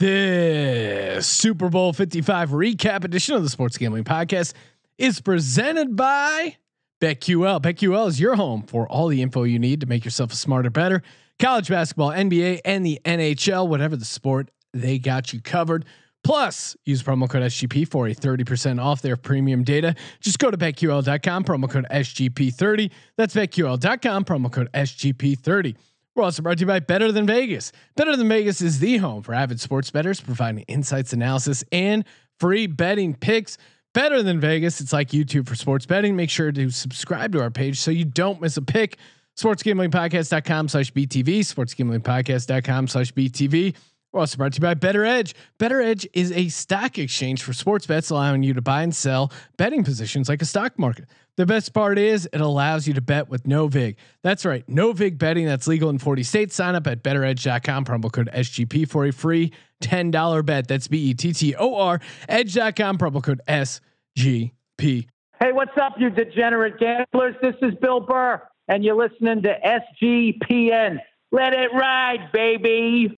This Super Bowl 55 recap edition of the Sports Gambling Podcast is presented by BetQL. BetQL is your home for all the info you need to make yourself a smarter, better. College basketball, NBA, and the NHL, whatever the sport, they got you covered. Plus, use promo code SGP for a 30% off their premium data. Just go to betql.com, promo code SGP30. That's betql.com, promo code SGP30. We're also brought to you by Better Than Vegas. Better Than Vegas is the home for avid sports bettors, providing insights, analysis, and free betting picks. Better Than Vegas, it's like YouTube for sports betting. Make sure to subscribe to our page so you don't miss a pick. SportsGamblingPodcast.com slash BTV, SportsGamblingPodcast.com slash BTV. We're also brought to you by Bettor Edge. Bettor Edge is a stock exchange for sports bets, allowing you to buy and sell betting positions like a stock market. The best part is it allows you to bet with no VIG. That's right, no VIG betting that's legal in 40 states. Sign up at bettoredge.com, promo code SGP for a free $10 bet. That's B E T T O R, edge.com, promo code SGP. Hey, what's up, you degenerate gamblers? This is Bill Burr, and you're listening to SGPN. Let it ride, baby.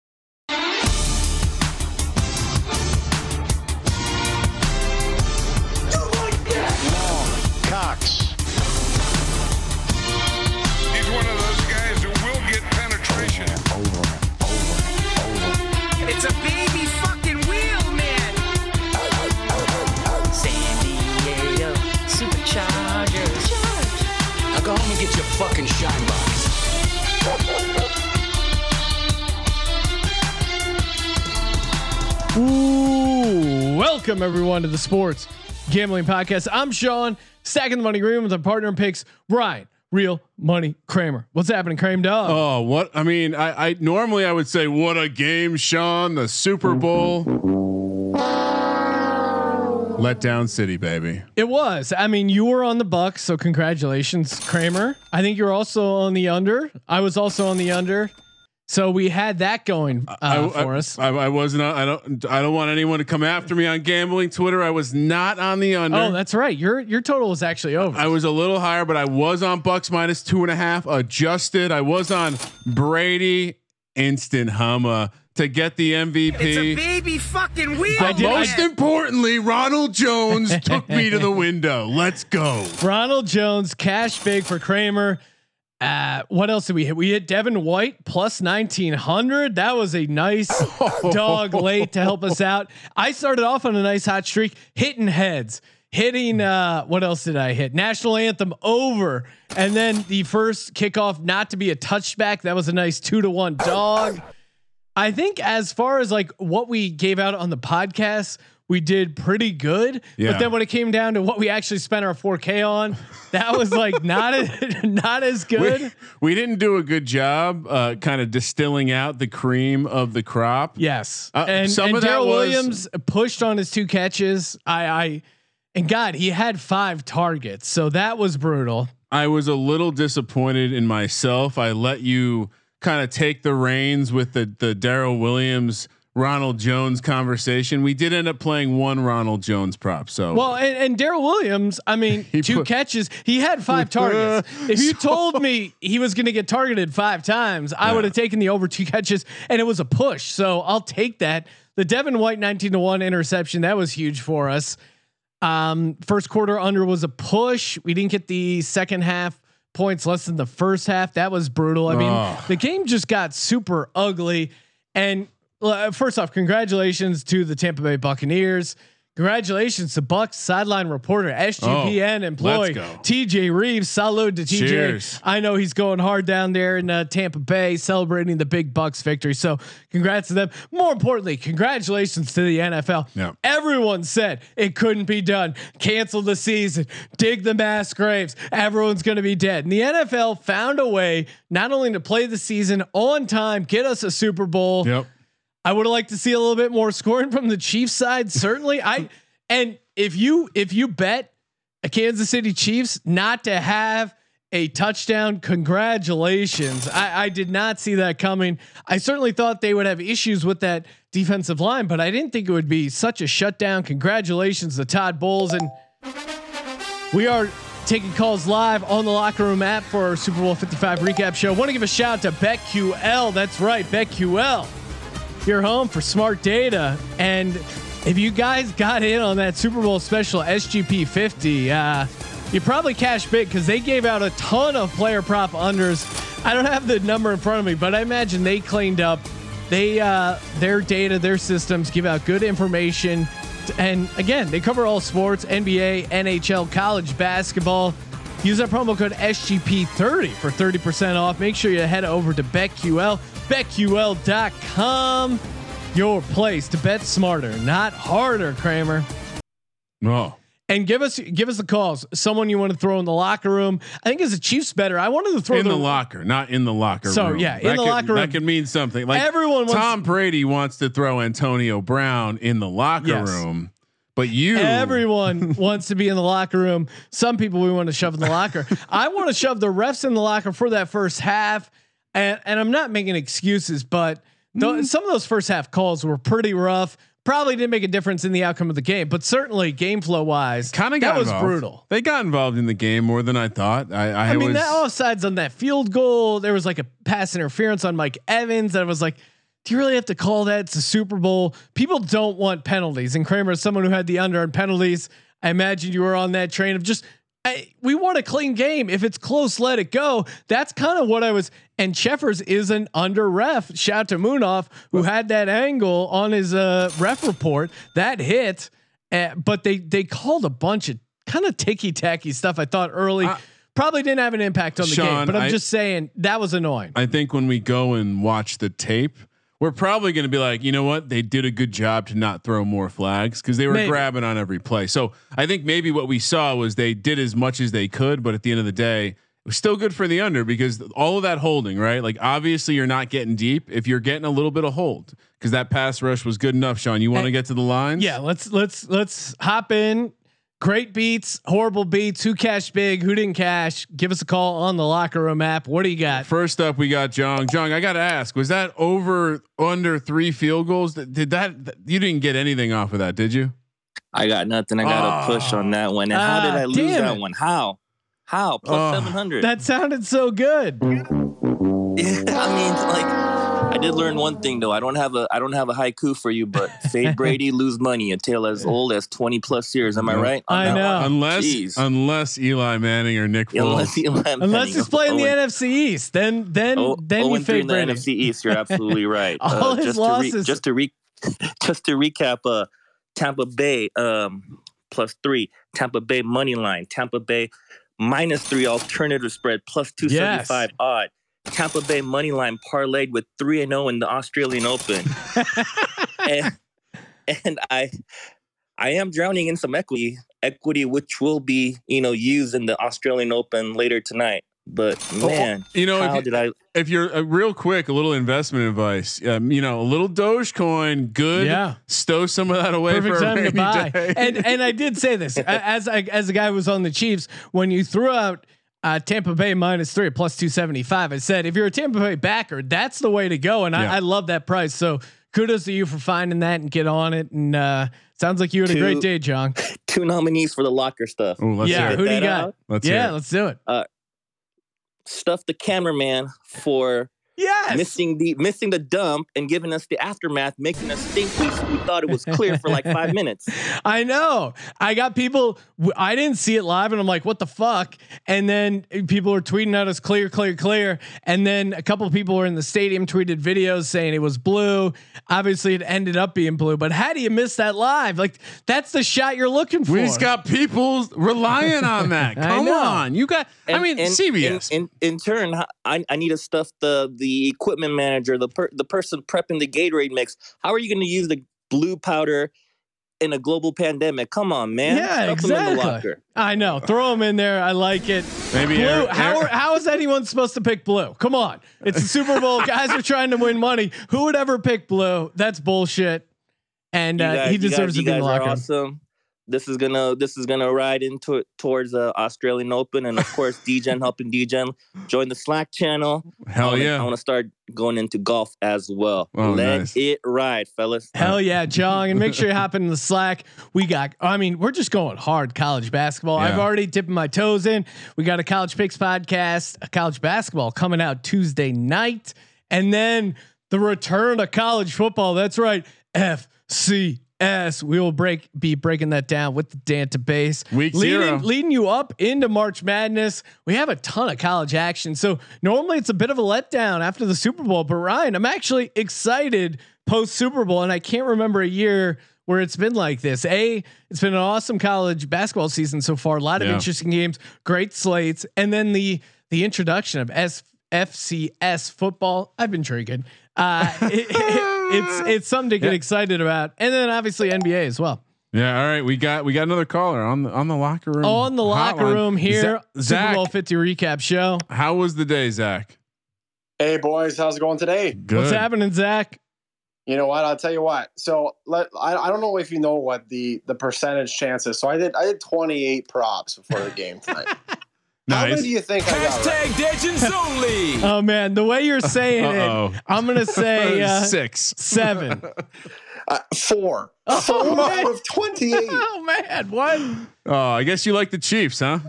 Welcome everyone to the Sports Gambling Podcast. I'm Sean, stacking the money green with our partner in picks, Ryan, Real Money Kramer. What's happening, Kramer Dog? Oh, what I mean, I, I normally I would say what a game, Sean. The Super Bowl. Let down city, baby. It was. I mean, you were on the Bucks, so congratulations, Kramer. I think you're also on the under. I was also on the under. So we had that going uh, I, for I, us. I, I wasn't. I don't. I don't want anyone to come after me on gambling Twitter. I was not on the under. oh, that's right. Your your total was actually over. I was a little higher, but I was on Bucks minus two and a half adjusted. I was on Brady instant hummer to get the MVP. It's a baby fucking wheel. But did- I Most importantly, Ronald Jones took me to the window. Let's go. Ronald Jones, cash big for Kramer. Uh, what else did we hit? We hit Devin White plus 1900. That was a nice dog late to help us out. I started off on a nice hot streak, hitting heads, hitting, uh, what else did I hit? National anthem over. And then the first kickoff, not to be a touchback. That was a nice two to one dog. I think as far as like what we gave out on the podcast, we did pretty good. Yeah. But then when it came down to what we actually spent our 4K on, that was like not as, not as good. We, we didn't do a good job, uh, kind of distilling out the cream of the crop. yes, Uh, and some and of was- Williams pushed on his two catches. I, I, and God, he had five targets, so that was brutal. I was a little disappointed in myself. I let you kind of take the reins with the the Darrel Williams. Ronald Jones conversation. We did end up playing one Ronald Jones prop. So Well, and, and Darrel Williams, I mean, two put- catches. He had five targets. If you told me he was going to get targeted five times, I would have taken the over two catches, and it was a push. So I'll take that. The Devin White nineteen to one interception that was huge for us. Um, first quarter under was a push. We didn't get the second half points less than the first half. That was brutal. I mean, Oh. the game just got super ugly. And uh, first off, congratulations to the Tampa Bay Buccaneers. Congratulations to Bucks sideline reporter, SGPN Oh, employee. TJ Reeves. Salute to TJ. Cheers. I know he's going hard down there in uh, Tampa Bay, celebrating the big Bucks victory. So, congrats to them. More importantly, congratulations to the NFL. Yeah. Everyone said it couldn't be done. Cancel the season. Dig the mass graves. Everyone's going to be dead. And the NFL found a way not only to play the season on time, get us a Super Bowl. Yep. I would have liked to see a little bit more scoring from the Chiefs side. Certainly, I and if you if you bet a Kansas City Chiefs not to have a touchdown, congratulations. I, I did not see that coming. I certainly thought they would have issues with that defensive line, but I didn't think it would be such a shutdown. Congratulations to Todd Bowles and we are taking calls live on the locker room app for our Super Bowl 55 recap show. Want to give a shout out to BetQL. That's right, BetQL. Your home for smart data. And if you guys got in on that Super Bowl special SGP 50, uh, you probably cashed big because they gave out a ton of player prop unders. I don't have the number in front of me, but I imagine they cleaned up. They uh, their data, their systems give out good information, and again, they cover all sports: NBA, NHL, college basketball. Use our promo code SGP30 for 30% off. Make sure you head over to BetQL, BetQL.com, your place to bet smarter, not harder, Kramer. No. And give us give us the calls. Someone you want to throw in the locker room. I think as a Chiefs better, I wanted to throw in the locker, not in the locker So, room. yeah, in That the could- locker room. That could mean something. Like Everyone wants- Tom Brady wants to throw Antonio Brown in the locker Yes. room, but you, Everyone wants to be in the locker room. Some people we want to shove in the locker. I want to shove the refs in the locker for that first half. And and I'm not making excuses, but th- Mm. some of those first half calls were pretty rough. Probably didn't make a difference in the outcome of the game, but certainly game flow wise, kind of that was involved. brutal. They got involved in the game more than I thought. I, I, I mean, was. that offsides on that field goal. There was like a pass interference on Mike Evans. That was like, do you really have to call that? It's a Super Bowl. People don't want penalties. And Kramer is someone who had the under on penalties. I imagine you were on that train of just, I, we want a clean game. If it's close, let it go. That's kind of what I was. And Cheffers is an under ref. Shout to Munaf who had that angle on his uh, ref report that hit. Uh, but they they called a bunch of kind of ticky tacky stuff. I thought early. I- Probably didn't have an impact on the game, but I'm I- just saying that was annoying. I think when we go and watch the tape, we're probably going to be like, you know what? They did a good job to not throw more flags because they were Maybe. grabbing on every play. So I think maybe what we saw was they did as much as they could, but at the end of the day, it was still good for the under because all of that holding, right? Like obviously you're not getting deep if you're getting a little bit of hold because that pass rush was good enough. Sean, you want to get to the lines? yeah, let's let's let's hop in. Great beats, horrible beats. Who cashed big? Who didn't cash? Give us a call on the locker room app. What do you got? First up, we got Jong. Jong, I got to ask, was that over under three field goals? Did that, you didn't get anything off of that, did you? I got nothing. I got a push on that one. And how did Ah, I lose that it. one? How? How? Plus Oh, 700. That sounded so good. Yeah, I mean, like, I did learn one thing though. I don't have a I don't have a haiku for you, but fade Brady, lose money, a tale as old as twenty plus years. Am I right? I know. one? unless Jeez. unless Eli Manning or Nick Foles. Unless, Eli Unless he's playing the NFC East, then then Oh, then you Owen three fade in the Brady. NFC East. You're absolutely right. All his just losses- To re- just to re- just to recap, uh, Tampa Bay um, plus three, Tampa Bay money line, Tampa Bay minus three alternative spread plus two seventy five odd. Tampa Bay money line parlayed with three and zero in the Australian Open, and, and I I am drowning in some equity, equity which will be you know used in the Australian Open later tonight. But man, you know, how if, you, did I? if you're uh, real quick, a little investment advice. Um, you know, a little Dogecoin, good. Yeah. Stow some of that away Perfect for a time to rainy buy. day. And and I did say this as I, as a guy who was on the Chiefs when you threw out uh, Tampa Bay minus three plus two seventy five. I said if you're a Tampa Bay backer, that's the way to go, and Yeah. I, I love that price. So kudos to you for finding that and get on it. And uh, sounds like you had a great day, John. two nominees for the locker stuff. Ooh, let's yeah, hear who do you got? out. Let's yeah, it. let's do it. Stuff the cameraman for Yes. missing the missing the dump and giving us the aftermath, making us think we, we thought it was clear for like five minutes. I know. I got people. I didn't see it live, and I'm like, "What the fuck?" And then eh, people were tweeting at us, "Clear, clear, clear." And then a couple of people were in the stadium tweeted videos saying it was blue. Obviously, it ended up being blue. But how do you miss that live? Like that's the shot you're looking for. We just got people relying on that. Come on, you got. I mean, and- CBS. In, in, in turn, I need to stuff the the equipment manager, the per, the person prepping the Gatorade mix. How are you going to use the blue powder in a global pandemic? Come on, man. Yeah, Stuff 'em in the exactly. locker. I know. Throw them in there. I like it. Maybe blue. Aaron- how Aaron- are, how is anyone supposed to pick blue? Come on, it's the Super Bowl. Guys are trying to win money. Who would ever pick blue? That's bullshit. And uh, guys- he you guys- deserves to be in the guys locker awesome. This is gonna this is gonna ride into towards uh, Australian Open, and of course, DGen helping DGen join the Slack channel. Hell I wanna, yeah. I want to start going into golf as well. Oh, Let nice. it ride, fellas. Hell yeah, John. And make sure you hop in the Slack. We got, I mean, we're just going hard college basketball. I've already dipping my toes in. We got a college picks podcast, a college basketball coming out Tuesday night. And then the return of college football. That's right. FCS. We will break be breaking that down with the database. Week leading, zero. leading you up into March Madness. We have a ton of college action. So normally it's a bit of a letdown after the Super Bowl, but Ryan, I'm actually excited post Super Bowl, and I can't remember a year where it's been like this. A, it's been an awesome college basketball season so far. A lot of Yeah. interesting games, great slates, and then the the introduction of S FCS football. I've been drinking. Uh, it- it's it's something to get Yeah. excited about, and then obviously NBA as well. Yeah. All right. We got we got another caller on the on the locker room. On the locker hotline. room here, Za- Super Zach, Bowl Fifty recap show. how was the day, Zach? Hey boys, how's it going today? Good. What's happening, Zach? You know what? I'll tell you what. So let I, I don't know if you know what the the percentage chances. So I did I did 28 props before the game tonight. How many do you think I got right? Legends only. Oh man, the way you're saying Uh-oh. it, I'm gonna say uh, Six. seven. Uh, four. Oh, Four man. out of 28. oh man, what? Oh, I guess you like the Chiefs, huh?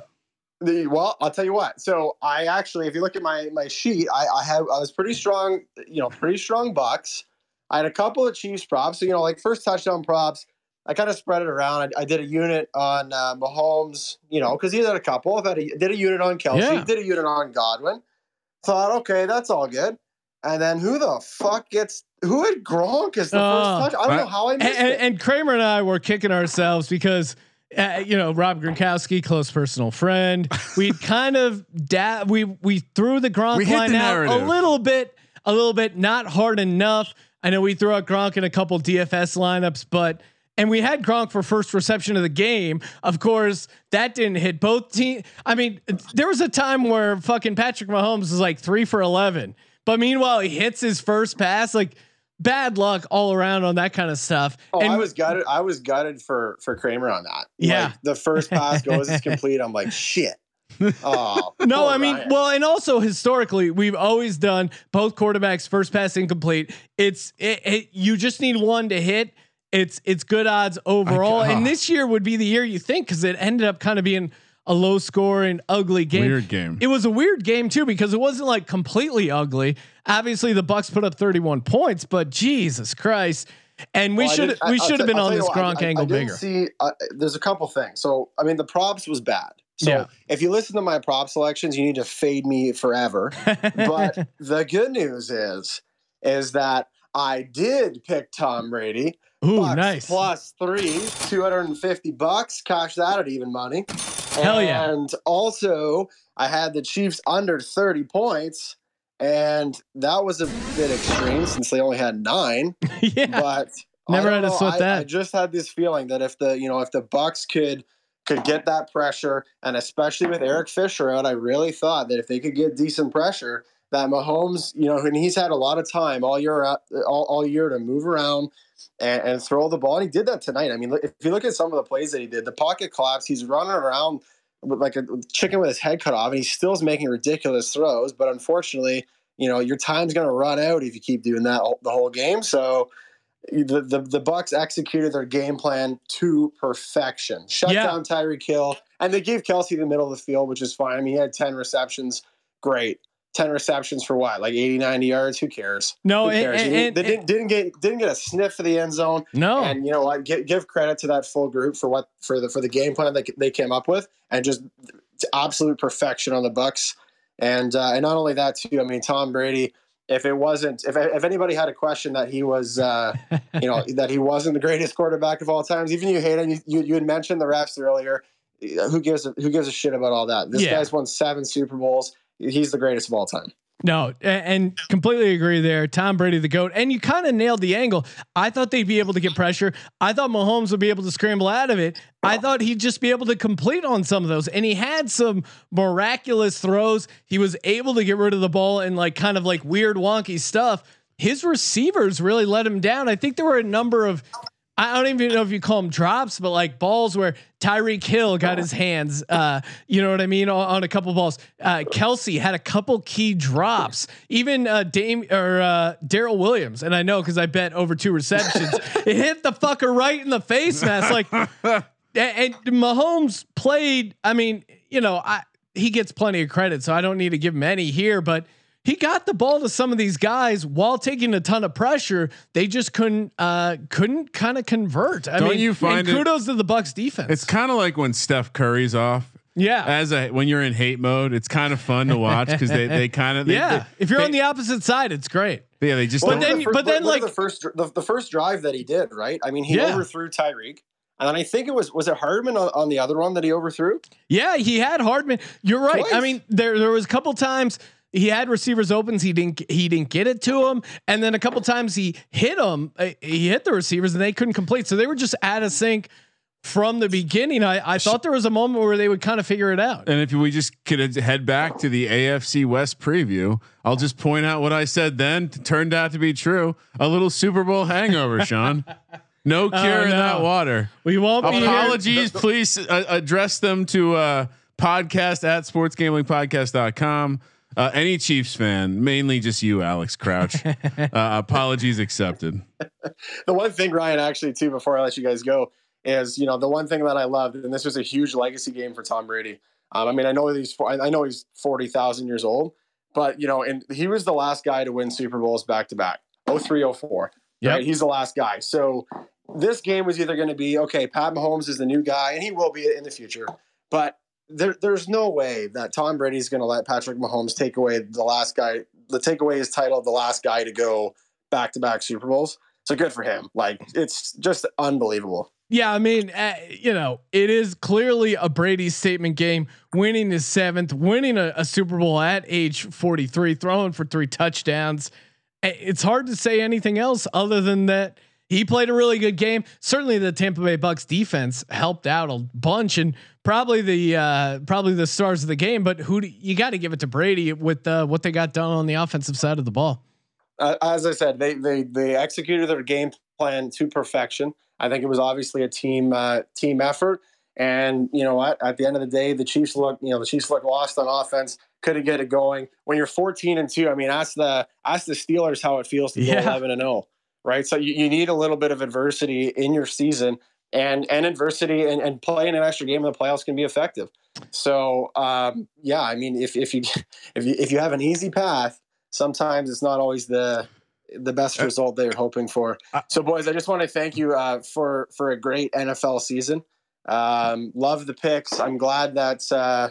The, well, I'll tell you what. So I actually, if you look at my my sheet, I, I have I was pretty strong. You know, pretty strong bucks. I had a couple of Chiefs props. So you know, like first touchdown props. I kind of spread it around. I, I did a unit on uh, Mahomes. You know, because he had a couple. I had a, did a unit on Kelce. Yeah. Did a unit on Godwin. Thought, okay, that's all good. And then who the fuck gets who had Gronk as the Oh. first touch? I don't know how I And, missed and, it. and Kramer and I were kicking ourselves because. Uh, you know Rob Gronkowski, close personal friend. We kind of da- we we threw the Gronk We line the out a little bit, a little bit, not hard enough. I know we threw out Gronk in a couple DFS lineups, but and we had Gronk for first reception of the game. Of course, that didn't hit both teams. I mean, there was a time where fucking Patrick Mahomes was like three for eleven, but meanwhile he hits his first pass. Like bad luck all around on that kind of stuff. Oh, and I was gutted. I was gutted for for Kramer on that. Yeah. Like, the first pass goes is complete. I'm like, shit. Oh No, I mean, Ryan. well, and also historically, we've always done both quarterbacks first pass incomplete. It's it, it, you just need one to hit. It's it's good odds overall. I- and ah. this year would be the year you think because it ended up kind of being a low scoring, ugly game. Weird game. It was a weird game too because it wasn't like completely ugly. Obviously, the Bucks put up 31 points, but Jesus Christ. And we Well, should we should have been on this what, I- Gronk I- I angle didn't bigger. See, uh, there's a couple things. So, I mean, the props was bad. So, Yeah. if you listen to my prop selections, you need to fade me forever. but the good news is, is that I did pick Tom Brady. Ooh, Bucks nice. Plus three, 250 bucks. Cash that at even money. Hell yeah. And also, I had the Chiefs under 30 points. And that was a bit extreme since they only had nine. yeah. But Never had to sweat that. I just had this feeling that if the you know if the Bucks could could get that pressure, and especially with Eric Fisher out, I really thought that if they could get decent pressure, that Mahomes, you know, and he's had a lot of time all year out- all, all year to move around and, and throw the ball. And he did that tonight. I mean, look- if you look at some of the plays that he did, the pocket collapse, he's running around with like a chicken with his head cut off, and he still is making ridiculous throws. But unfortunately, you know, your time's going to run out if you keep doing that all- the whole game. So the, the the Bucks executed their game plan to perfection. Shut Yeah. down Tyreek Hill, and they gave Kelce the middle of the field, which is fine. I mean, he had ten receptions, great. Ten receptions for what, like 80, 90 yards? Who cares? no, Who cares? and- and- they didn't, didn't get didn't get a sniff of the end zone. no. And you know what? Give, give credit to that full group for what for the for the game plan that they came up with, and just absolute perfection on the Bucks. And uh, and not only that too. I mean, Tom Brady. If it wasn't, if if anybody had a question that he was, uh, you know, that he wasn't the greatest quarterback of all times, even you hate him. You, you, you had mentioned the refs earlier. Who gives a, who gives a shit about all that? This Yeah. guy's won seven Super Bowls. He's the greatest of all time. No, and completely agree there. Tom Brady, the goat, and you kind of nailed the angle. I thought they'd be able to get pressure. I thought Mahomes would be able to scramble out of it. I thought he'd just be able to complete on some of those, and he had some miraculous throws. He was able to get rid of the ball and like kind of like weird wonky stuff. His receivers really let him down. I think there were a number of. I don't even know if you call them drops, but like balls where Tyreek Hill got his hands, uh, you know what I mean, on, on a couple balls. Uh, Kelce had a couple key drops. Even uh, Dame or uh, Darrel Williams, and I know because I bet over two receptions, it hit the fucker right in the face mask. Like, and, and Mahomes played. I mean, you know, I he gets plenty of credit, so I don't need to give him any here, but he got the ball to some of these guys while taking a ton of pressure. They just couldn't uh couldn't kind of convert. I Don't mean, you find and it- kudos to the Bucks defense. It's kind of like when Steph Curry's off. yeah. As a when you're in hate mode, it's kind of fun to watch because they they kind of yeah, if you're on the opposite side, it's great. yeah they just But then- the fir- but then, like- the first the, the first drive that he did, right? I mean, he Yeah. overthrew Tyreek, and then I think it was was it Hardman on, on the other one that he overthrew. Yeah, he had Hardman. You're right. I mean, there there was a couple times he had receivers opens. He didn't he didn't get it to him, and then a couple times he hit them. Uh, he hit the receivers and they couldn't complete. So they were just out of sync from the beginning. I I thought there was a moment where they would kind of figure it out. And if we just could head back to the AFC West preview, I'll just point out what I said then turned out to be true. A little Super Bowl hangover, Sean. No cure in that water. We won't. Apologies, please uh, address them to uh, podcast at sportsgamblingpodcast.com. Uh, any Chiefs fan, mainly just you, Alex Crouch. uh, apologies accepted. The one thing, Ryan, actually, too, before I let you guys go, is you know the one thing that I loved, and this was a huge legacy game for Tom Brady. Um, I mean, I know he's fo- I know he's forty thousand years old, but you know, and he was the last guy to win Super Bowls back to back. 03, 04. Yep. Right? He's the last guy. So this game was either going to be okay. Pat Mahomes is the new guy, and he will be in the future. But there, there's no way that Tom Brady's going to let Patrick Mahomes take away the last guy, the take away his title the last guy to go back to back Super Bowls. So good for him. Like it's just unbelievable. Yeah, I mean, uh, you know, it is clearly a Brady statement game. Winning his seventh, winning a, a Super Bowl at age 43, throwing for three touchdowns. Uh, It's hard to say anything else other than that he played a really good game. Certainly, the Tampa Bay Bucks defense helped out a bunch, and probably the uh, probably the stars of the game. But who do, you got to give it to Brady with uh, what they got done on the offensive side of the ball? uh, as I said, they they they executed their game plan to perfection. I think it was obviously a team uh, team effort. And you know what? At the end of the day, the Chiefs look you know the Chiefs look lost on offense. Couldn't get it going. When you're 14 and two, I mean, ask the ask the Steelers how it feels to go Yeah. 11 and 0, right? So you, you need a little bit of adversity in your season, and and adversity and, and playing an extra game in the playoffs can be effective. So um, yeah, I mean, if if you if you if you have an easy path, sometimes it's not always the the best Uh, result they're hoping for. So, boys, I just want to thank you uh, for for a great NFL season. Um, love the picks. I'm glad that uh,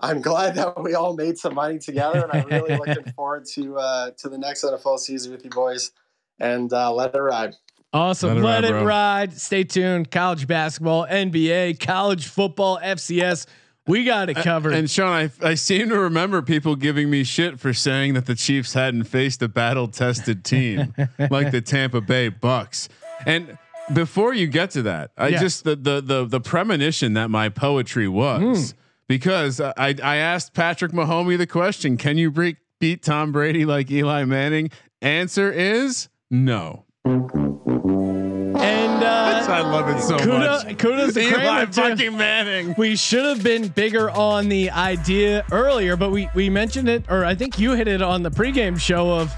I'm glad that we all made some money together, and I'm really looking forward to uh, to the next NFL season with you boys. And uh, let it ride. Awesome. Let Let, it ride, it ride. Stay tuned. College basketball, NBA, college football, FCS. We got it covered. And Sean, I, I seem to remember people giving me shit for saying that the Chiefs hadn't faced a battle tested team like the Tampa Bay Bucks. And before you get to that, I Yeah. just the, the the the premonition that my poetry was because I I asked Patrick Mahomey the question, can you beat beat Tom Brady like Eli Manning? Answer is no. and uh, I love it so kudos, much. kudos to Eli Kramer too. fucking Manning. We should have been bigger on the idea earlier, but we we mentioned it, or I think you hit it on the pregame show of,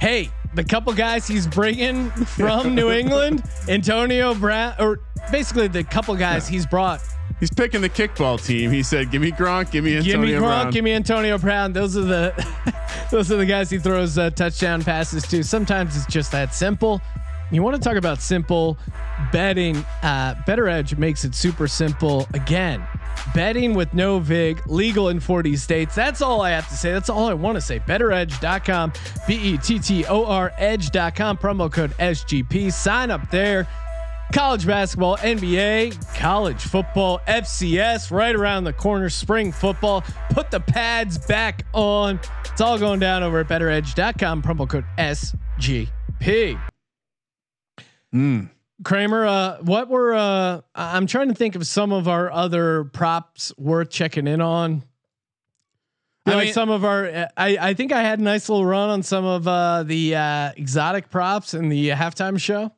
hey, the couple guys he's bringing from New England, Antonio Brown, or basically the couple guys he's brought. He's picking the kickball team. He said, "Give me Gronk, give me Antonio Brown. Give me Gronk, Brown." give me Antonio Brown. Those are the those are the guys he throws uh, touchdown passes to. Sometimes it's just that simple. You want to talk about simple betting? Uh, Bettor Edge makes it super simple. Again, betting with no vig, legal in 40 states. That's all I have to say. That's all I want to say. BettorEdge.com, B E T T O R Edge.com. Promo code SGP. Sign up there college basketball, NBA, college football, FCS, right around the corner, spring football. Put the pads back on. It's all going down over at bettoredge.com. Promo code SGP. Mm. Kramer, uh, what were uh, I'm trying to think of some of our other props worth checking in on. I like mean- some of our, I, I think I had a nice little run on some of uh, the uh, exotic props in the halftime show.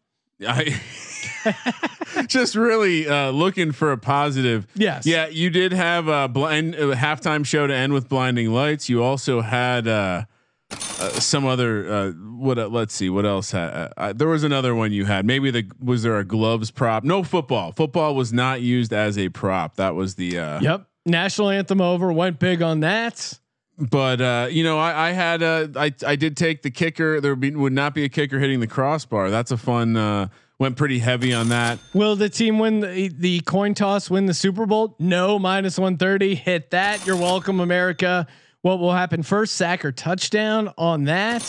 I just really uh, looking for a positive. Yes. Yeah, you did have a blind uh, halftime show to end with blinding lights. You also had uh, uh, some other uh, what? Uh, let's see, what else? Had, uh, there was another one you had. Maybe the was there a gloves prop? No football. Football was not used as a prop. That was the. Uh, Yep. National anthem over. Went big on that. but uh, you know, I, I had a, I, I did take the kicker. There would, be, would not be a kicker hitting the crossbar. That's a fun. Uh, went pretty heavy on that. Will the team win the, the coin toss? Win the Super Bowl? No, minus one thirty. Hit that. You're welcome, America. What will happen first? Sack or touchdown on that?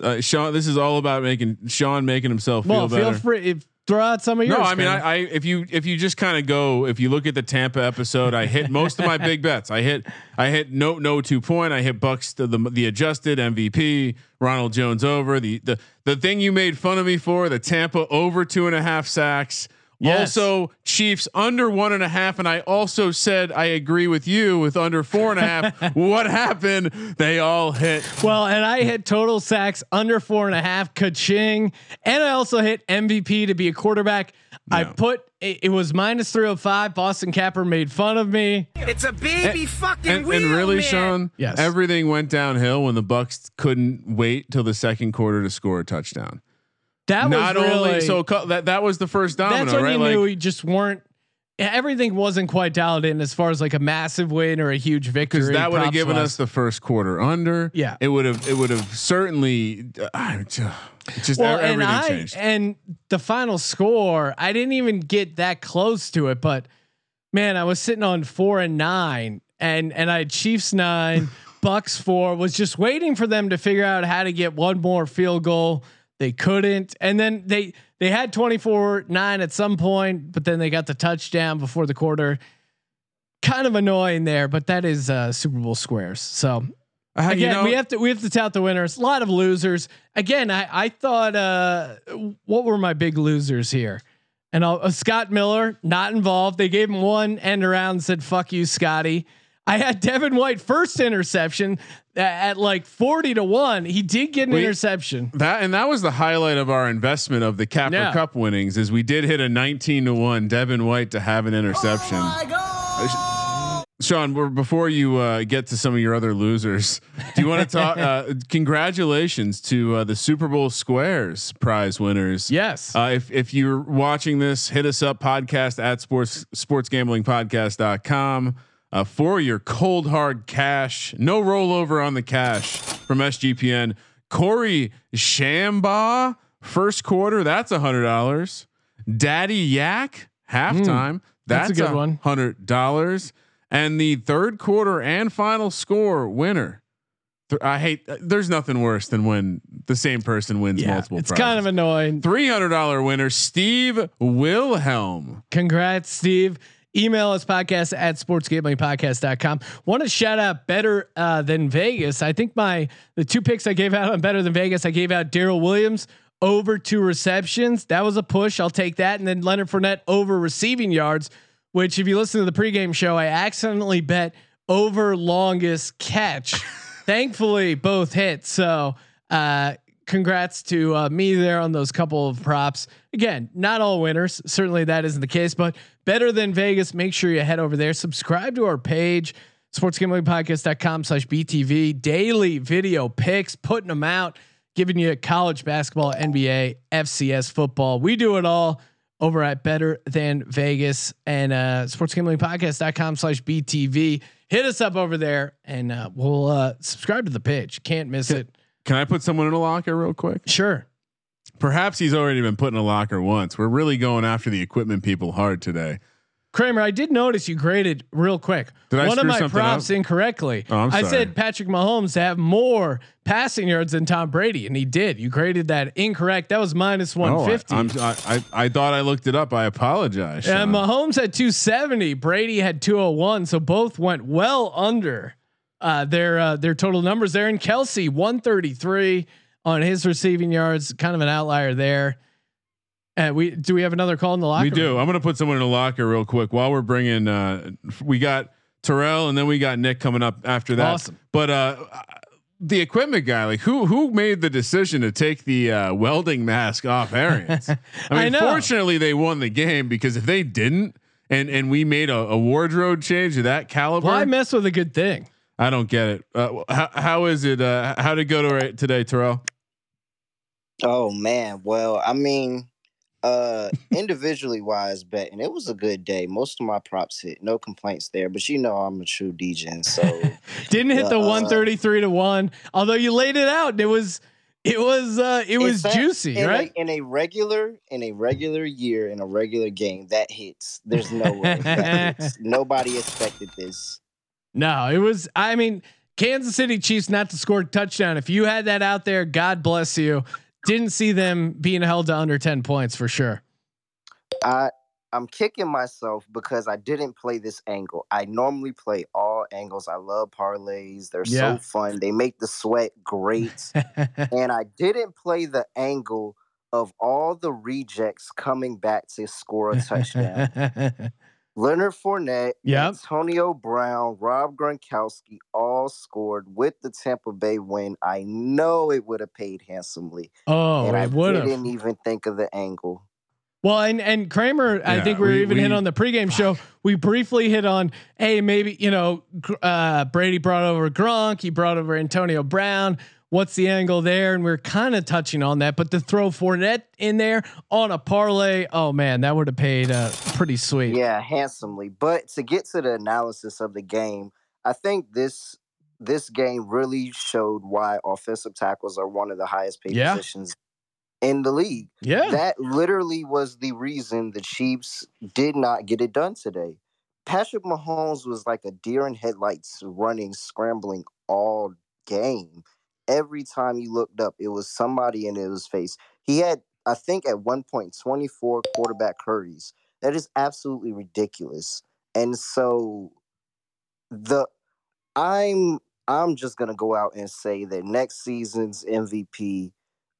Uh, Sean, this is all about making Sean making himself well, feel better. feel free. Throw out some of yours. No, I mean. I, I if you if you just kind of go, if you look at the Tampa episode, I hit most of my big bets. I hit I hit no no two point. I hit Bucks to the the adjusted MVP. Ronald Jones over the the the thing you made fun of me for the Tampa over two and a half sacks. Yes. Also, Chiefs under one and a half, and I also said I agree with you with under four and a half. what happened? They all hit. Well, and I hit total sacks under four and a half, ka-ching. And I also hit MVP to be a quarterback. I put it, it was minus 305. Boston Capper made fun of me. It's a baby fucking And, wheel, and really, man. Sean, Yes. everything went downhill when the Bucks couldn't wait till the second quarter to score a touchdown. That Not was really only so that that was the first domino, that's when right? you Like, knew we just weren't. Everything wasn't quite dialed in as far as like a massive win or a huge victory. because that would have given us the first quarter under. Yeah. it would have. It would have certainly. Uh, just well, everything and I changed. and the final score, I didn't even get that close to it, but man, I was sitting on four and nine, and and I had Chiefs nine, Bucks four. Was just waiting for them to figure out how to get one more field goal. They couldn't, and then they they had twenty four nine at some point, but then they got the touchdown before the quarter. Kind of annoying there, but that is uh, Super Bowl squares. So Uh, you again, know, we have to we have to tout the winners. A lot of losers. Again, I I thought uh, what were my big losers here? And I'll, uh, Scott Miller not involved. They gave him one end around and said "fuck you, Scotty." I had Devin White first interception at, at like forty to one. He did get an Wait. interception. that and that was the highlight of our investment of the Capper Yeah. Cup winnings is we did hit a 19 to one Devin White to have an interception. Sean, we're, before you uh, get to some of your other losers, do you want to talk? Uh, congratulations to uh, the Super Bowl Squares prize winners. Yes. Uh, if if you're watching this, hit us up podcast at sports sportsgamblingpodcast.com uh, for your cold hard cash. No rollover on the cash from SGPN. Corey Shamba, first quarter, that's a hundred dollars. Daddy Yak, halftime, Hmm, that's that's, a good one. Hundred dollars. And the third quarter and final score winner. Th- I hate. uh, There's nothing worse than when the same person wins yeah, multiple. it's prizes. kind of annoying. Three hundred dollar winner, Steve Wilhelm. Congrats, Steve. Email us podcast at sportsgamblingpodcast.com. Want to shout out better uh, than Vegas. I think my the two picks I gave out on better than Vegas, I gave out Darrel Williams over two receptions. That was a push. I'll take that. And then Leonard Fournette over receiving yards, which if you listen to the pregame show, I accidentally bet over longest catch. Thankfully, both hit. So uh congrats to uh, me there on those couple of props. Again, not all winners. Certainly that isn't the case, but better than Vegas. Make sure you head over there, subscribe to our page, sportsgamblingpodcast.com slash BTV. Daily video picks, putting them out, giving you college basketball, NBA, FCS football. We do it all over at Better Than Vegas and uh, sportsgamblingpodcast.com slash BTV. Hit us up over there and uh, we'll uh, subscribe to the page. Can't miss it. Can I put someone in a locker real quick? Sure. Perhaps he's already been put in a locker once. We're really going after the equipment people hard today. Kramer, I did notice you graded real quick. Did I One of my props up? incorrectly. Oh, I'm I said Patrick Mahomes to have more passing yards than Tom Brady, and he did. You graded that incorrect. That was minus Oh, I, 150. I'm, I, I I thought I looked it up. I apologize. and Mahomes had 270. Brady had 201. So both went well under uh, their uh, their total numbers there. And Kelce 133 on his receiving yards, kind of an outlier there. And we do we have another call in the locker? we room? do. I'm gonna put someone in a locker real quick while we're bringing. Uh, we got Terrell and then we got Nick coming up after that. Awesome. But uh, the equipment guy, like who who made the decision to take the uh, welding mask off Arians? I mean, I know. fortunately they won the game because if they didn't, and and we made a, a wardrobe change of that caliber, Why mess with a good thing? I don't get it. Uh, how how is it? Uh, how did it go to today, Terrell? Oh man, well, I mean, Uh, individually wise, betting it was a good day. Most of my props hit, no complaints there. But you know, I'm a true DJ, so Didn't hit the Uh, 133 to one, although you laid it out. It was, it was, uh, it was fact, juicy, in right? A, in a regular, in a regular year, in a regular game, that hits. There's no way that hits. Nobody expected this. No, it was. I mean, Kansas City Chiefs not to score a touchdown. If you had that out there, God bless you. Didn't see them being held to under 10 points for sure. I I'm kicking myself because I didn't play this angle. I normally play all angles. I love parlays. They're Yeah. so fun. They make the sweat great. and I didn't play the angle of all the rejects coming back to score a touchdown. Leonard Fournette, Yep. Antonio Brown, Rob Gronkowski all scored with the Tampa Bay win. I know it would have paid handsomely. oh, and I would have. didn't even think of the angle. Well, and and Kramer, I think we were we- even hit on the pregame show. We briefly hit on, hey, maybe you know, uh, Brady brought over Gronk, he brought over Antonio Brown. What's the angle there? And we are kind of touching on that, but to throw Fournette in there on a parlay, oh man, that would have paid uh, pretty sweet. Yeah, handsomely. But to get to the analysis of the game, I think this this game really showed why offensive tackles are one of the highest paid Yeah. positions in the league. Yeah. That literally was the reason the Chiefs did not get it done today. Patrick Mahomes was like a deer in headlights running, scrambling all game. Every time you looked up, it was somebody in his face. He had, I think, at one point, 24 quarterback hurries. That is absolutely ridiculous. And so the I'm I'm just gonna go out and say that next season's MVP,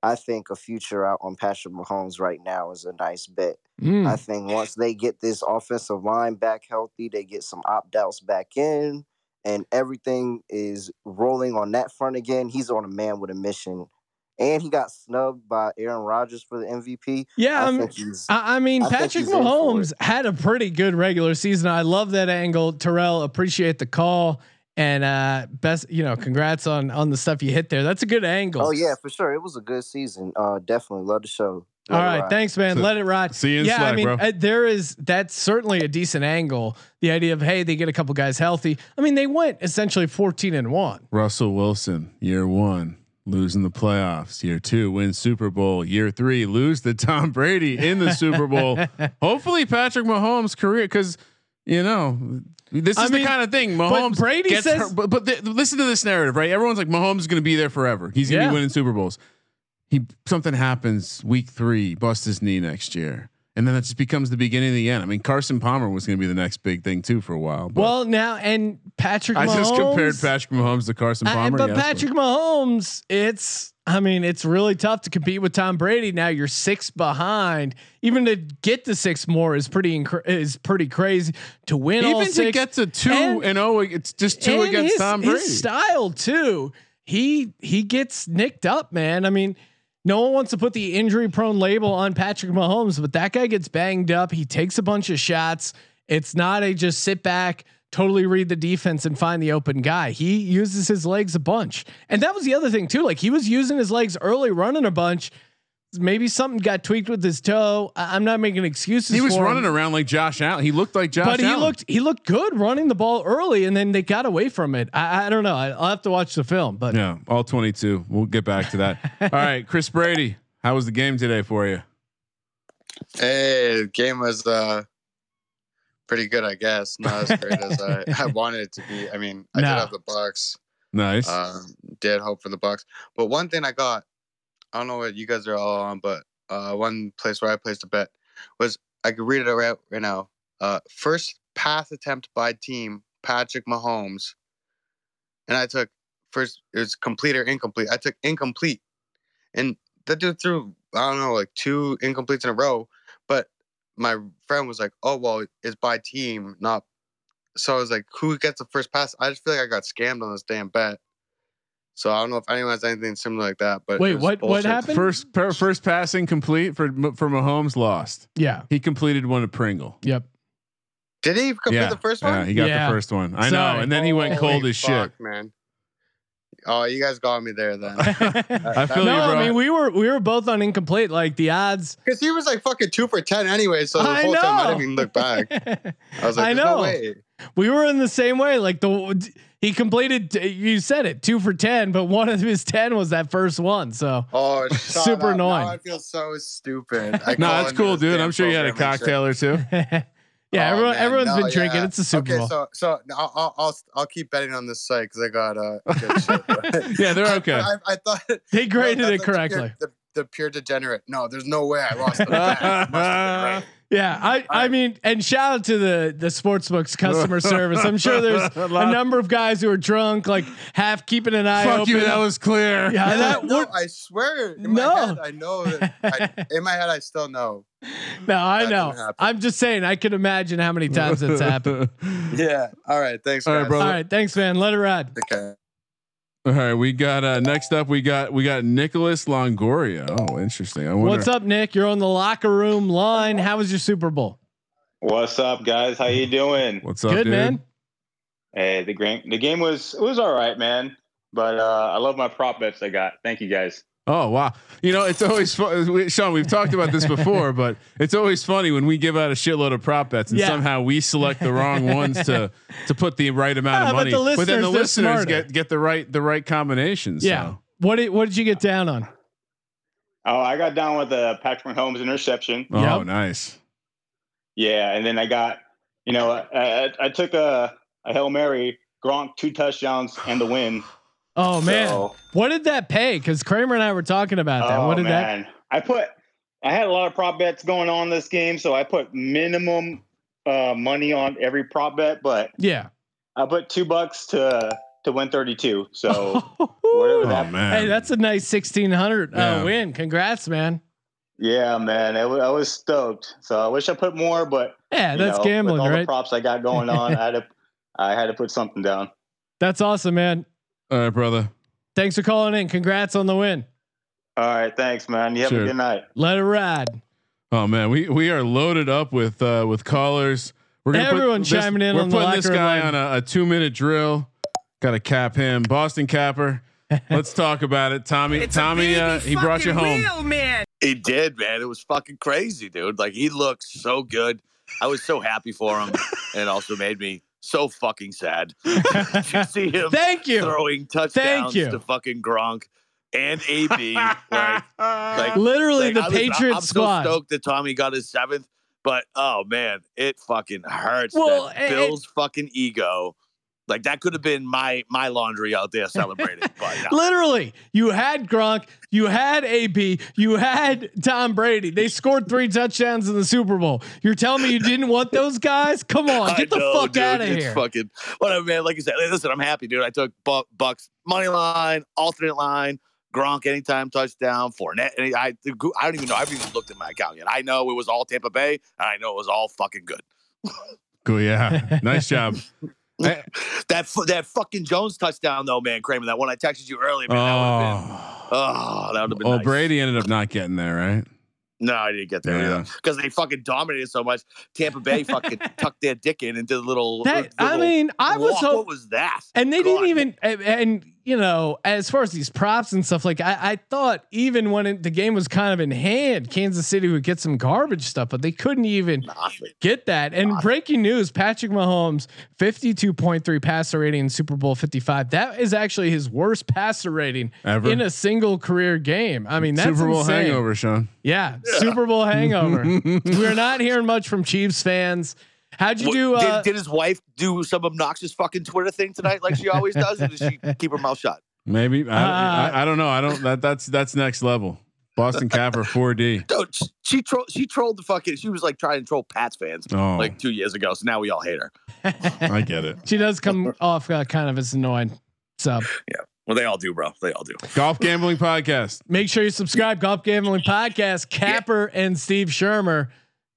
I think a future out on Patrick Mahomes right now is a nice bet. Mm. I think once they get this offensive line back healthy, they get some opt outs back in, and everything is rolling on that front again. He's on a man with a mission. And he got snubbed by Aaron Rodgers for the MVP. Yeah, I I'm- I, I mean, I Patrick Mahomes had a pretty good regular season. I love that angle. Terrell, appreciate the call and uh best, you know, congrats on on the stuff you hit there. That's a good angle. Oh yeah, for sure. It was a good season. Uh, definitely love the show. All it ride. thanks, man. So- Let it ride. see you in yeah, I mean, bro. uh, there is that's certainly a decent angle. The idea of hey, they get a couple guys healthy. I mean, they went essentially fourteen and one. Russell Wilson, year one, losing the playoffs. Year two, win Super Bowl. Year three, lose to Tom Brady in the Super Bowl. Hopefully, Patrick Mahomes' career, because you know this I is mean, the kind of thing but Mahomes Brady says- but but listen to this narrative, right? Everyone's like Mahomes is going to be there forever. He's going to Yeah. be winning Super Bowls. He something happens week three, busts his knee next year. And then that just becomes the beginning of the end. I mean, Carson Palmer was going to be the next big thing too for a while. But Well, now and Patrick. I Mahomes, just compared Patrick Mahomes to Carson I- Palmer. but yes, Patrick Mahomes, it's I mean, it's really tough to compete with Tom Brady. Now you're six behind. Even to get to six more is pretty is pretty crazy. To win all even to six, get to two and- and, oh, it's just two against his, Tom Brady. His style too. He he gets nicked up, man. I mean, no one wants to put the injury prone label on Patrick Mahomes, but that guy gets banged up. He takes a bunch of shots. It's not a just sit back, totally read the defense and find the open guy. He uses his legs a bunch. And that was the other thing too. Like he was using his legs early, running a bunch. Maybe something got tweaked with his toe. I- I'm not making excuses. he was for running him around like Josh Allen. He looked like Josh but he Allen. looked he looked good running the ball early, and then they got away from it. I, I don't know. I, I'll have to watch the film, but yeah, all 22. We'll get back to that. all right, Chris Brady, how was the game today for you? Hey, the game was uh pretty good, I guess. Not as great as I, I wanted it to be. I mean, I No. did have the Bucks. Nice. Um, did hope for the Bucks. But one thing I got, I don't know what you guys are all on, but uh, one place where I placed a bet was I could read it right, right now. Uh, first pass attempt by team, Patrick Mahomes. And I took first, it was complete or incomplete. I took incomplete. And that dude threw, I don't know, like two incompletes in a row. But my friend was like, oh, well, it's by team, not. So I was like, who gets the first pass? I just feel like I got scammed on this damn bet. So I don't know if anyone has anything similar like that. But Wait, was what- what happened? First per, first passing complete for for Mahomes lost. yeah, He completed one to Pringle. yep. Did he complete yeah, the first one? yeah, one? he got Yeah. the first one. I Sorry. know, and then he went cold Holy as fuck, shit. man. Oh, you guys got me there then. I feel no, you, bro. I mean we were we were both on incomplete. Like the odds. Because he was like fucking two for ten anyway. So the I whole time I didn't even look back. I was like, I know. no way. We were in the same way. Like the he completed. You said it two for ten, but one of his ten was that first one. So Oh, Super up. annoying. Now I feel so stupid. I no, that's cool, dude. I'm sure you had a program and shit. cocktail or two. yeah, Oh, everyone man, everyone's no, been drinking. yeah. It's a Super okay, Bowl. so so I'll, I'll I'll I'll keep betting on this site because I got uh good shit. Yeah, they're okay. I, I, thought they graded no, it that's like the correctly. pure- The, the pure degenerate. No, there's no way I lost the bet. Must have been right. Yeah, I I mean, and shout out to the the sportsbook's customer service. I'm sure there's a number of guys who are drunk, like half keeping an eye Fuck open. you. That was clear. yeah, that no, I swear. In No. my head, I know. That I, in my head, I still know. no, I that know. I'm just saying. I can imagine how many times that's happened. Yeah. All right. Thanks, All right, guys. brother. All right, thanks, man. Let it ride. Okay. All right, we got uh next up we got we got Nicholas Longoria. Oh, interesting. I wonder. What's up, Nick? You're on the locker room line. How was your Super Bowl? What's up, guys? How you doing? What's up, Good, dude? man. Hey, the game the game was it was all right, man. But uh, I love my prop bets I got. Thank you, guys. Oh wow! You know it's always fun. We, Sean, we've talked about this before, but it's always funny when we give out a shitload of prop bets and Yeah. somehow we select the wrong ones to to put the right amount Ah, of but money. but then the listeners, listeners smarter. get get the right the right combinations. Yeah. So. What did What did you get down on? Oh, I got down with a Patrick Mahomes interception. Oh, Yep. nice. Yeah, and then I got, you know, I, I, I took a, a hail mary, Gronk two touchdowns and the win. Oh man, So- what did that pay? Because Kramer and I were talking about that. Oh What did that? I put, I had a lot of prop bets going on this game, so I put minimum uh, money on every prop bet, but Yeah. I put two bucks to to win thirty two. So whatever Oh that man. Hey, that's a nice sixteen hundred Yeah. uh, win. Congrats, man. Yeah, man, I was stoked. So I wish I put more, but Yeah, that's know, gambling, with all right? the props I got going on, I had to I had to put something down. That's awesome, man. All right, brother. Thanks for calling in. Congrats on the win. All right, thanks, man. You have Sure. a good night. Let it ride. Oh man, we we are loaded up with uh with callers. We're gonna Everyone put this, chiming in We're on the putting this guy line. on a, a two minute drill. Got to cap him, Boston Capper. Let's talk about it, Tommy. It's Tommy, uh, he brought you home. Wheel, man. He did, man. It was fucking crazy, dude. Like he looked so good. I was so happy for him, and it also made me so fucking sad to see him Thank you. throwing touchdowns you. to fucking Gronk and AB. like, like Literally like, the I listen, Patriot I'm squad. so stoked that Tommy got his seventh, but oh man, it fucking hurts. Well, that and- Bill's fucking ego. Like that could have been my my laundry out there celebrating, but no. Literally, you had Gronk, you had AB, you had Tom Brady. They scored three touchdowns in the Super Bowl. You're telling me you didn't want those guys? Come on, I get the know, fuck dude. out of here. it's here. Fucking whatever, man. Like you said, listen, I'm happy, dude. I took Bu- Bucks money line, alternate line, Gronk anytime touchdown, Fournette. Any, I I don't even know. I haven't even looked at my account yet. I know it was all Tampa Bay, and I know it was all fucking good. Cool, yeah, nice job. Hey, That that fucking Jones touchdown though, man, Kramer. That one I texted you earlier, man. That would have been. oh, Oh, that would have been. well, nice. Brady ended up not getting there, right? No, I didn't get there Yeah. because they fucking dominated so much. Tampa Bay fucking tucked their dick in into the little. That, the I mean, I was hoping. What was that? And they God. didn't even, and, and, you know, as far as these props and stuff, like I, I thought even when it, the game was kind of in hand, Kansas City would get some garbage stuff, but they couldn't even Nothing. get that. And breaking news: Patrick Mahomes, fifty-two point three passer rating in Super Bowl fifty-five. That is actually his worst passer rating Ever in a single career game. I mean, that's Super Bowl insane. hangover, Sean. Yeah, Super Bowl hangover. We're not hearing much from Chiefs fans. How'd you What- do? Uh, did, did his wife do some obnoxious fucking Twitter thing tonight, like she always does, or did she keep her mouth shut? Maybe I, Uh, I, I don't know. I don't. That that's that's next level. Boston Capper 4D. Dude, she- she trolled. She trolled the fucking. She was like trying to troll Pats fans Oh, like two years ago. So now we all hate her. I get it. she does come off uh, kind of as annoying. So yeah. Well, they all do, bro. They all do. Golf gambling podcast. make sure you subscribe. Golf Gambling Podcast. Capper and Steve Shermer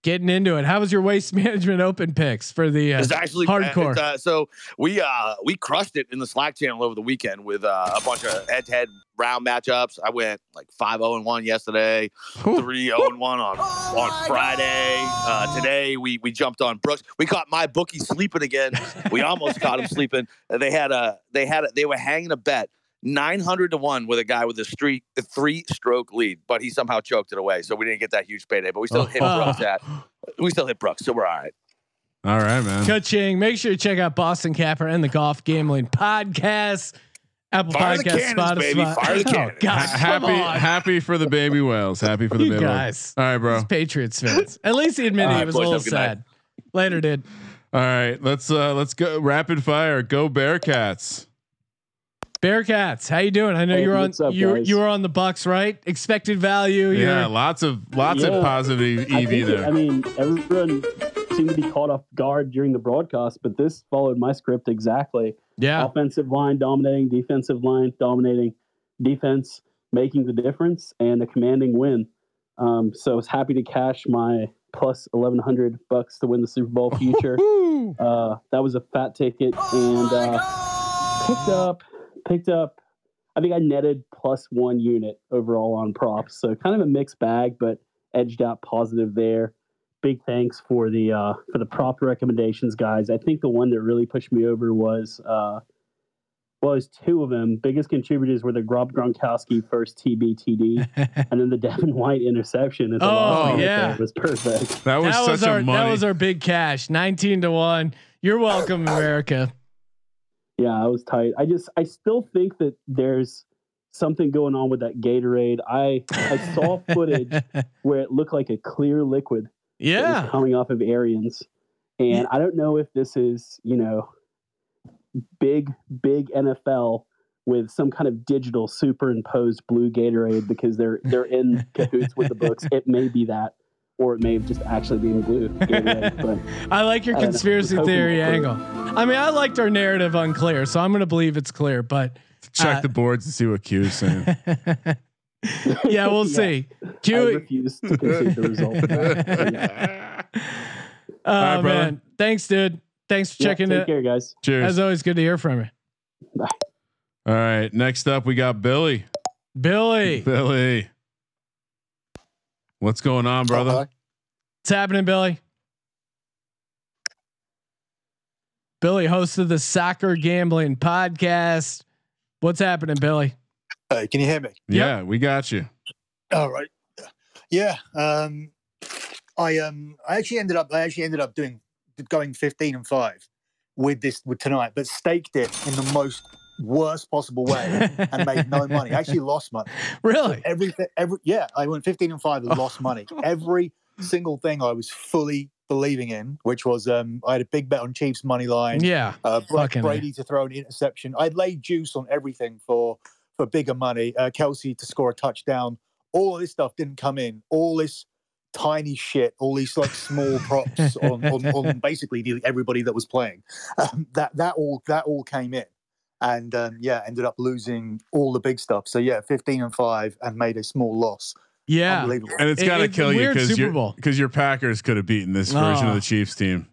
getting into it. How was your waste management open picks for the uh, It's actually hardcore? it's, uh, so we uh we crushed it in the Slack channel over the weekend with uh, a bunch of head-to-head round matchups. I went like 5-0 and one yesterday, 3-0 and one on on Friday. Uh, today we we jumped on Brooks. We caught my bookie sleeping again. We almost caught him sleeping. Uh, They had a they had a, they were hanging a bet nine hundred to one with a guy with a street a three stroke lead, but he somehow choked it away, so we didn't get that huge payday. But we still hit Brooks at we still hit Brooks, so we're all right. All right, man. Ka-ching. Make sure you check out Boston Capper and the Golf Gambling Podcast. Apple Fire the Podcast, cannons, Spotify. baby. Fire the Oh, gosh, happy, on. happy for the baby whales. Happy for the You baby guys. whales. All right, bro. These Patriots fans. At least he admitted All he was boys, a little have night. sad. Later, dude. All right, let's uh let's go rapid fire. Go Bearcats. Bearcats, how you doing? I know Hey, you're on up, you guys? you were on the Bucks, right? Expected value. Yeah, you're- lots of lots of Yeah. positive I EV think it- there. I mean, everyone seemed to be caught off guard during the broadcast, but this followed my script exactly. yeah. Offensive line dominating, defensive line dominating, defense making the difference, and a commanding win. Um, so I was happy to cash my plus eleven hundred bucks to win the Super Bowl future. Uh, that was a fat ticket, and uh, picked up picked up. I think I netted plus one unit overall on props, so kind of a mixed bag, but edged out positive there. Big thanks for the uh, for the prop recommendations, guys. I think the one that really pushed me over was uh, well, it was two of them. Biggest contributors were the Grob Gronkowski first TBTD, and then the Devin White interception. At the Oh, last minute yeah. there was perfect. that was that such was our money. that was our big cash. 19 to 1. You're welcome, America. Yeah, I was tight. I just I still think that there's something going on with that Gatorade. I I saw footage where it looked like a clear liquid that yeah. was coming off of Arians. And I don't know if this is, you know, big, big NFL with some kind of digital superimposed blue Gatorade because they're they're in cahoots with the books. It may be that, or it may have just actually been blue Gatorade. But I like your I don't know. conspiracy I was hoping theory angle. I mean, I liked our narrative unclear, so I'm going to believe it's clear, but Check uh, the boards and see what Q is saying. yeah, we'll Yeah. see. I Q. refuse to concede the result. of that. Oh right, man, thanks, dude. Thanks for Yeah, checking take it. care, guys. Cheers. As always, good to hear from you, Bye. All right, next up we got Billy. Billy. Billy. What's going on, brother? What's happening, Billy? Billy, host of the Soccer Gambling Podcast. What's happening, Billy? Hey, can you hear me? Yeah, we got you. All right. Yeah. Um, I um, I actually ended up, I actually ended up doing, going fifteen and five with this with tonight, but staked it in the most worst possible way and made no money. I actually lost money. Really? Everything, every yeah, I went fifteen and five and lost money. Every single thing I was fully believing in, which was um, I had a big bet on Chiefs money line. Yeah. Uh, Brady to throw an interception. I'd laid juice on everything for for bigger money. Uh, Kelce to score a touchdown. All of this stuff didn't come in. All this tiny shit. All these like small props on, on, on basically the- everybody that was playing. Um, that that all that all came in, and um, yeah, ended up losing all the big stuff. So yeah, fifteen and five, and made a small loss. Yeah. Unbelievable. And it's It- got to it's a kill you because your because your Packers could have beaten this version of the Chiefs team.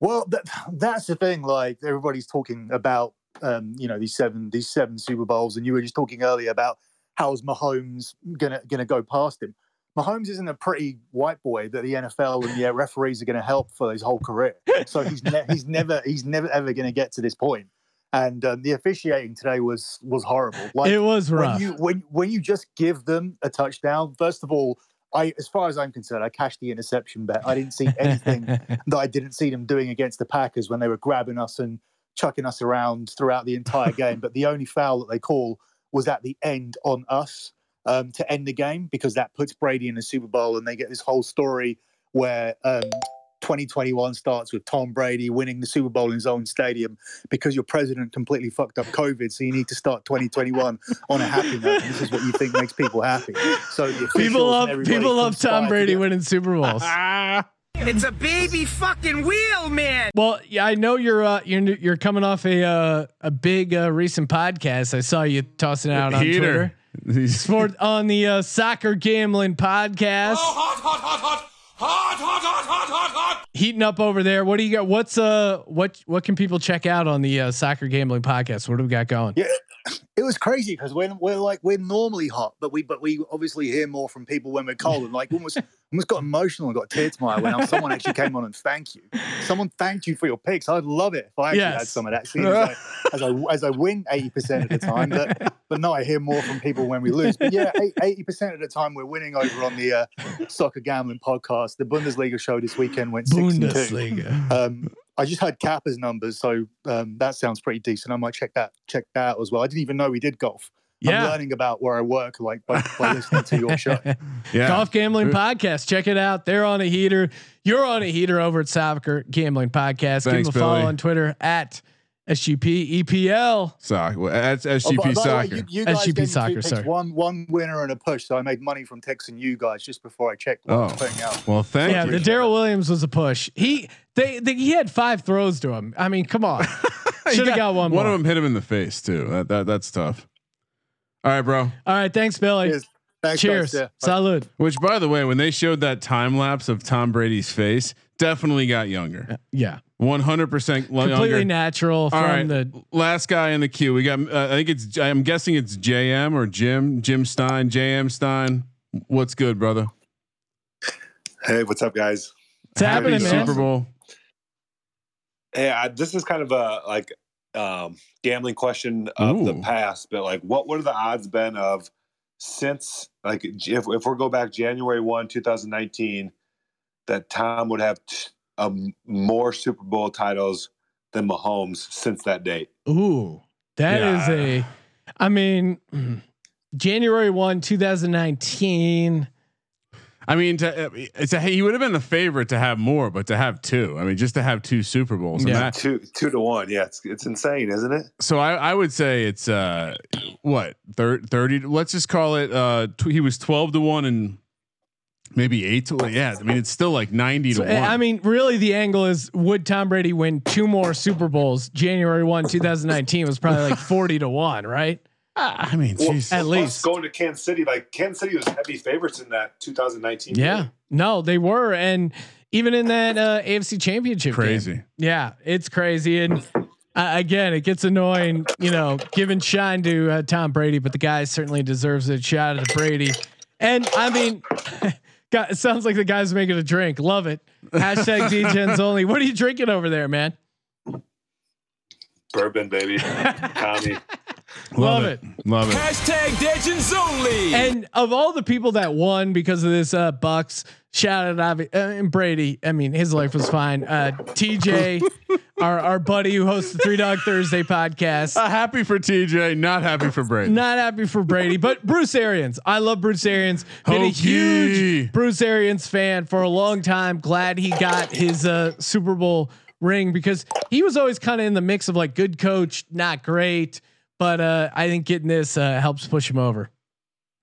Well, that, that's the thing. Like everybody's talking about, um, you know, these seven these seven Super Bowls, and you were just talking earlier about how's Mahomes gonna gonna go past him. Mahomes isn't a pretty white boy that the NFL and yeah referees are going to help for his whole career. So he's ne- he's never he's never ever going to get to this point. And um, the officiating today was was horrible. Like It was rough. when you when when you just give them a touchdown. First of all, I as far as I'm concerned, I cashed the interception bet. I didn't see anything that I didn't see them doing against the Packers when they were grabbing us and chucking us around throughout the entire game. But the only foul that they call was at the end on us um, to end the game because that puts Brady in the Super Bowl and they get this whole story where um, 2021 starts with Tom Brady winning the Super Bowl in his own stadium because your president completely fucked up COVID. So you need to start 2021 on a happy note. And this is what you think makes people happy. So People love people love Tom Brady together. winning Super Bowls. It's a baby fucking wheel, man. Well, yeah, I know you're uh, you're you're coming off a uh, a big uh, recent podcast. I saw you tossing it out on Twitter. Sport on the uh, soccer gambling podcast. Heating up over there. What do you got? What's uh what what can people check out on the uh, soccer gambling podcast? What do we got going? Yeah, it was crazy because we're, we're like we're normally hot, but we but we obviously hear more from people when we're cold and like almost almost got emotional and got tears to my eye when someone actually came on and thank you. Someone thanked you for your picks. I'd love it if I actually Yes. had some of as, I, as I as I win eighty percent of the time, but but no, I hear more from people when we lose. But yeah, eighty percent of the time we're winning over on the uh, soccer gambling podcast. The Bundesliga show this weekend went six and two. Bundesliga. Um, I just had Capper's numbers, so um, that sounds pretty decent. I might check that check that out as well. I didn't even know we did golf. Yeah. I'm learning about where I work, like by, by listening to your show. Yeah. Golf Gambling Podcast. Check it out. They're on a heater. You're on a heater over at Soccer Gambling Podcast. Thanks, Give them a follow on Twitter at SGP EPL. Soccer. Well, that's Oh, SGP by- by the way, soccer. you, you guys SGP gave me two soccer, picks, sorry. One one winner and a push, so I made money from texting you guys just before I checked what I was Oh. putting out. well, thank yeah, you. the Darrel Williams was a push. He they, they he had five throws to him. I mean, come on. Should have got one more One more. of them hit him in the face too. That, that that's tough. All right, bro. All right, thanks, Billy. Cheers. Thanks, Cheers. guys. Yeah. Salud. Which, by the way, when they showed that time lapse of Tom Brady's face, definitely got younger. Uh, yeah. One hundred percent Completely natural All from right, the last guy in the queue. We got. Uh, I think it's. I'm guessing it's JM or Jim. Jim Stein. JM Stein. What's good, brother? Hey, what's up, guys? It's happening, Happy man. Super Bowl. Hey, I, this is kind of a like um, gambling question of the past, but like, what would have the odds been of since like if if we go back January one, two thousand nineteen, that Tom would have t- um, more Super Bowl titles than Mahomes since that date? Ooh, that is Yeah. a. I mean, January one, two thousand nineteen. I mean, to, uh, it's a, he would have been the favorite to have more, but to have two. I mean, just to have two Super Bowls. And Yeah. that, Two two to one. Yeah, it's it's insane, isn't it? so I, I would say it's uh what thir- 30 let's just call it uh tw- he was 12 to 1 and maybe 8 to yeah I mean it's still like 90 to 1 I mean, really, the angle is would Tom Brady win two more Super Bowls? January one, two thousand nineteen was probably like forty to one, right? I mean Well, jeez. At least. going to Kansas City, like Kansas City was heavy favorites in that 2019. Yeah, game. no, they were, and even in that uh, AFC Championship, game. crazy Yeah, it's crazy, and uh, again, it gets annoying, you know, giving shine to uh, Tom Brady, but the guy certainly deserves a shout out to Brady. And I mean, God, it sounds like the guy's making a drink. Love it. Hashtag DGens only. What are you drinking over there, man? bourbon, baby. Tommy. Love it. love it Hashtag Legends only. And of all the people that won because of this, uh, Bucks shout out uh, and Brady. I mean, his life was fine. Uh, TJ, our our buddy who hosts the Three Dog Thursday podcast. uh, happy for TJ not happy for Brady Not happy for Brady, but Bruce Arians. I love Bruce Arians. Been a huge Bruce Arians fan for a long time. Glad he got his uh, Super Bowl ring because he was always kind of in the mix of like good coach, not great. But uh, I think getting this uh, helps push him over.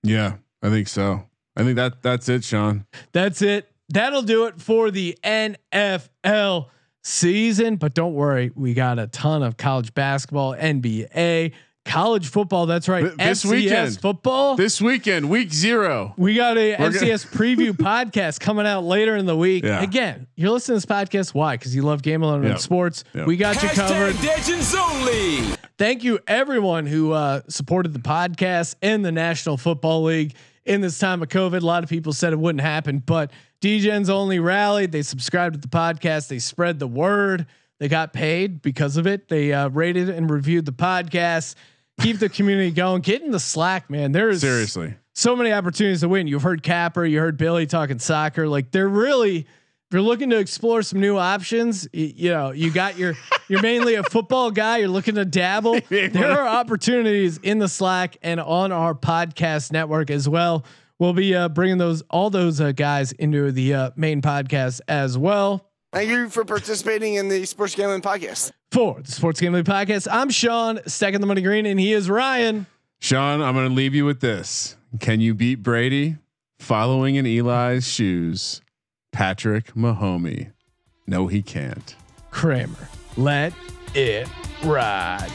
yeah I think so I think that that's it Sean That's it. That'll do it for the NFL season. But don't worry, we got a ton of college basketball, NBA, college football. That's right. Th- this FCS weekend. football. this weekend week zero we got a We're gonna- FCS preview podcast coming out later in the week. Yeah. Again, you're listening to this podcast. Why? Because you love gambling Yep. and sports. Yep. We got you covered. Hashtag only. Thank you, everyone who uh, supported the podcast and the National Football League in this time of COVID. A lot of people said it wouldn't happen, but DGens only rallied. They subscribed to the podcast. They spread the word. They got paid because of it. They uh, rated and reviewed the podcast. Keep the community going. Get in the Slack, man. There is seriously so many opportunities to win. You've heard Capper, you heard Billy talking soccer. Like they're really, if you're looking to explore some new options, y- you know, you got your, you're mainly a football guy. You're looking to dabble. there are opportunities in the Slack and on our podcast network as well. We'll be uh, bringing those all those uh, guys into the uh, main podcast as well. Thank you for participating in the Sports Gambling Podcast. For the Sports Gambling Podcast, I'm Sean, stacking the money green, and he is Ryan. Sean I'm gonna leave you with this can you beat Brady following in Eli's shoes Patrick Mahomey no he can't Kramer. Let it ride.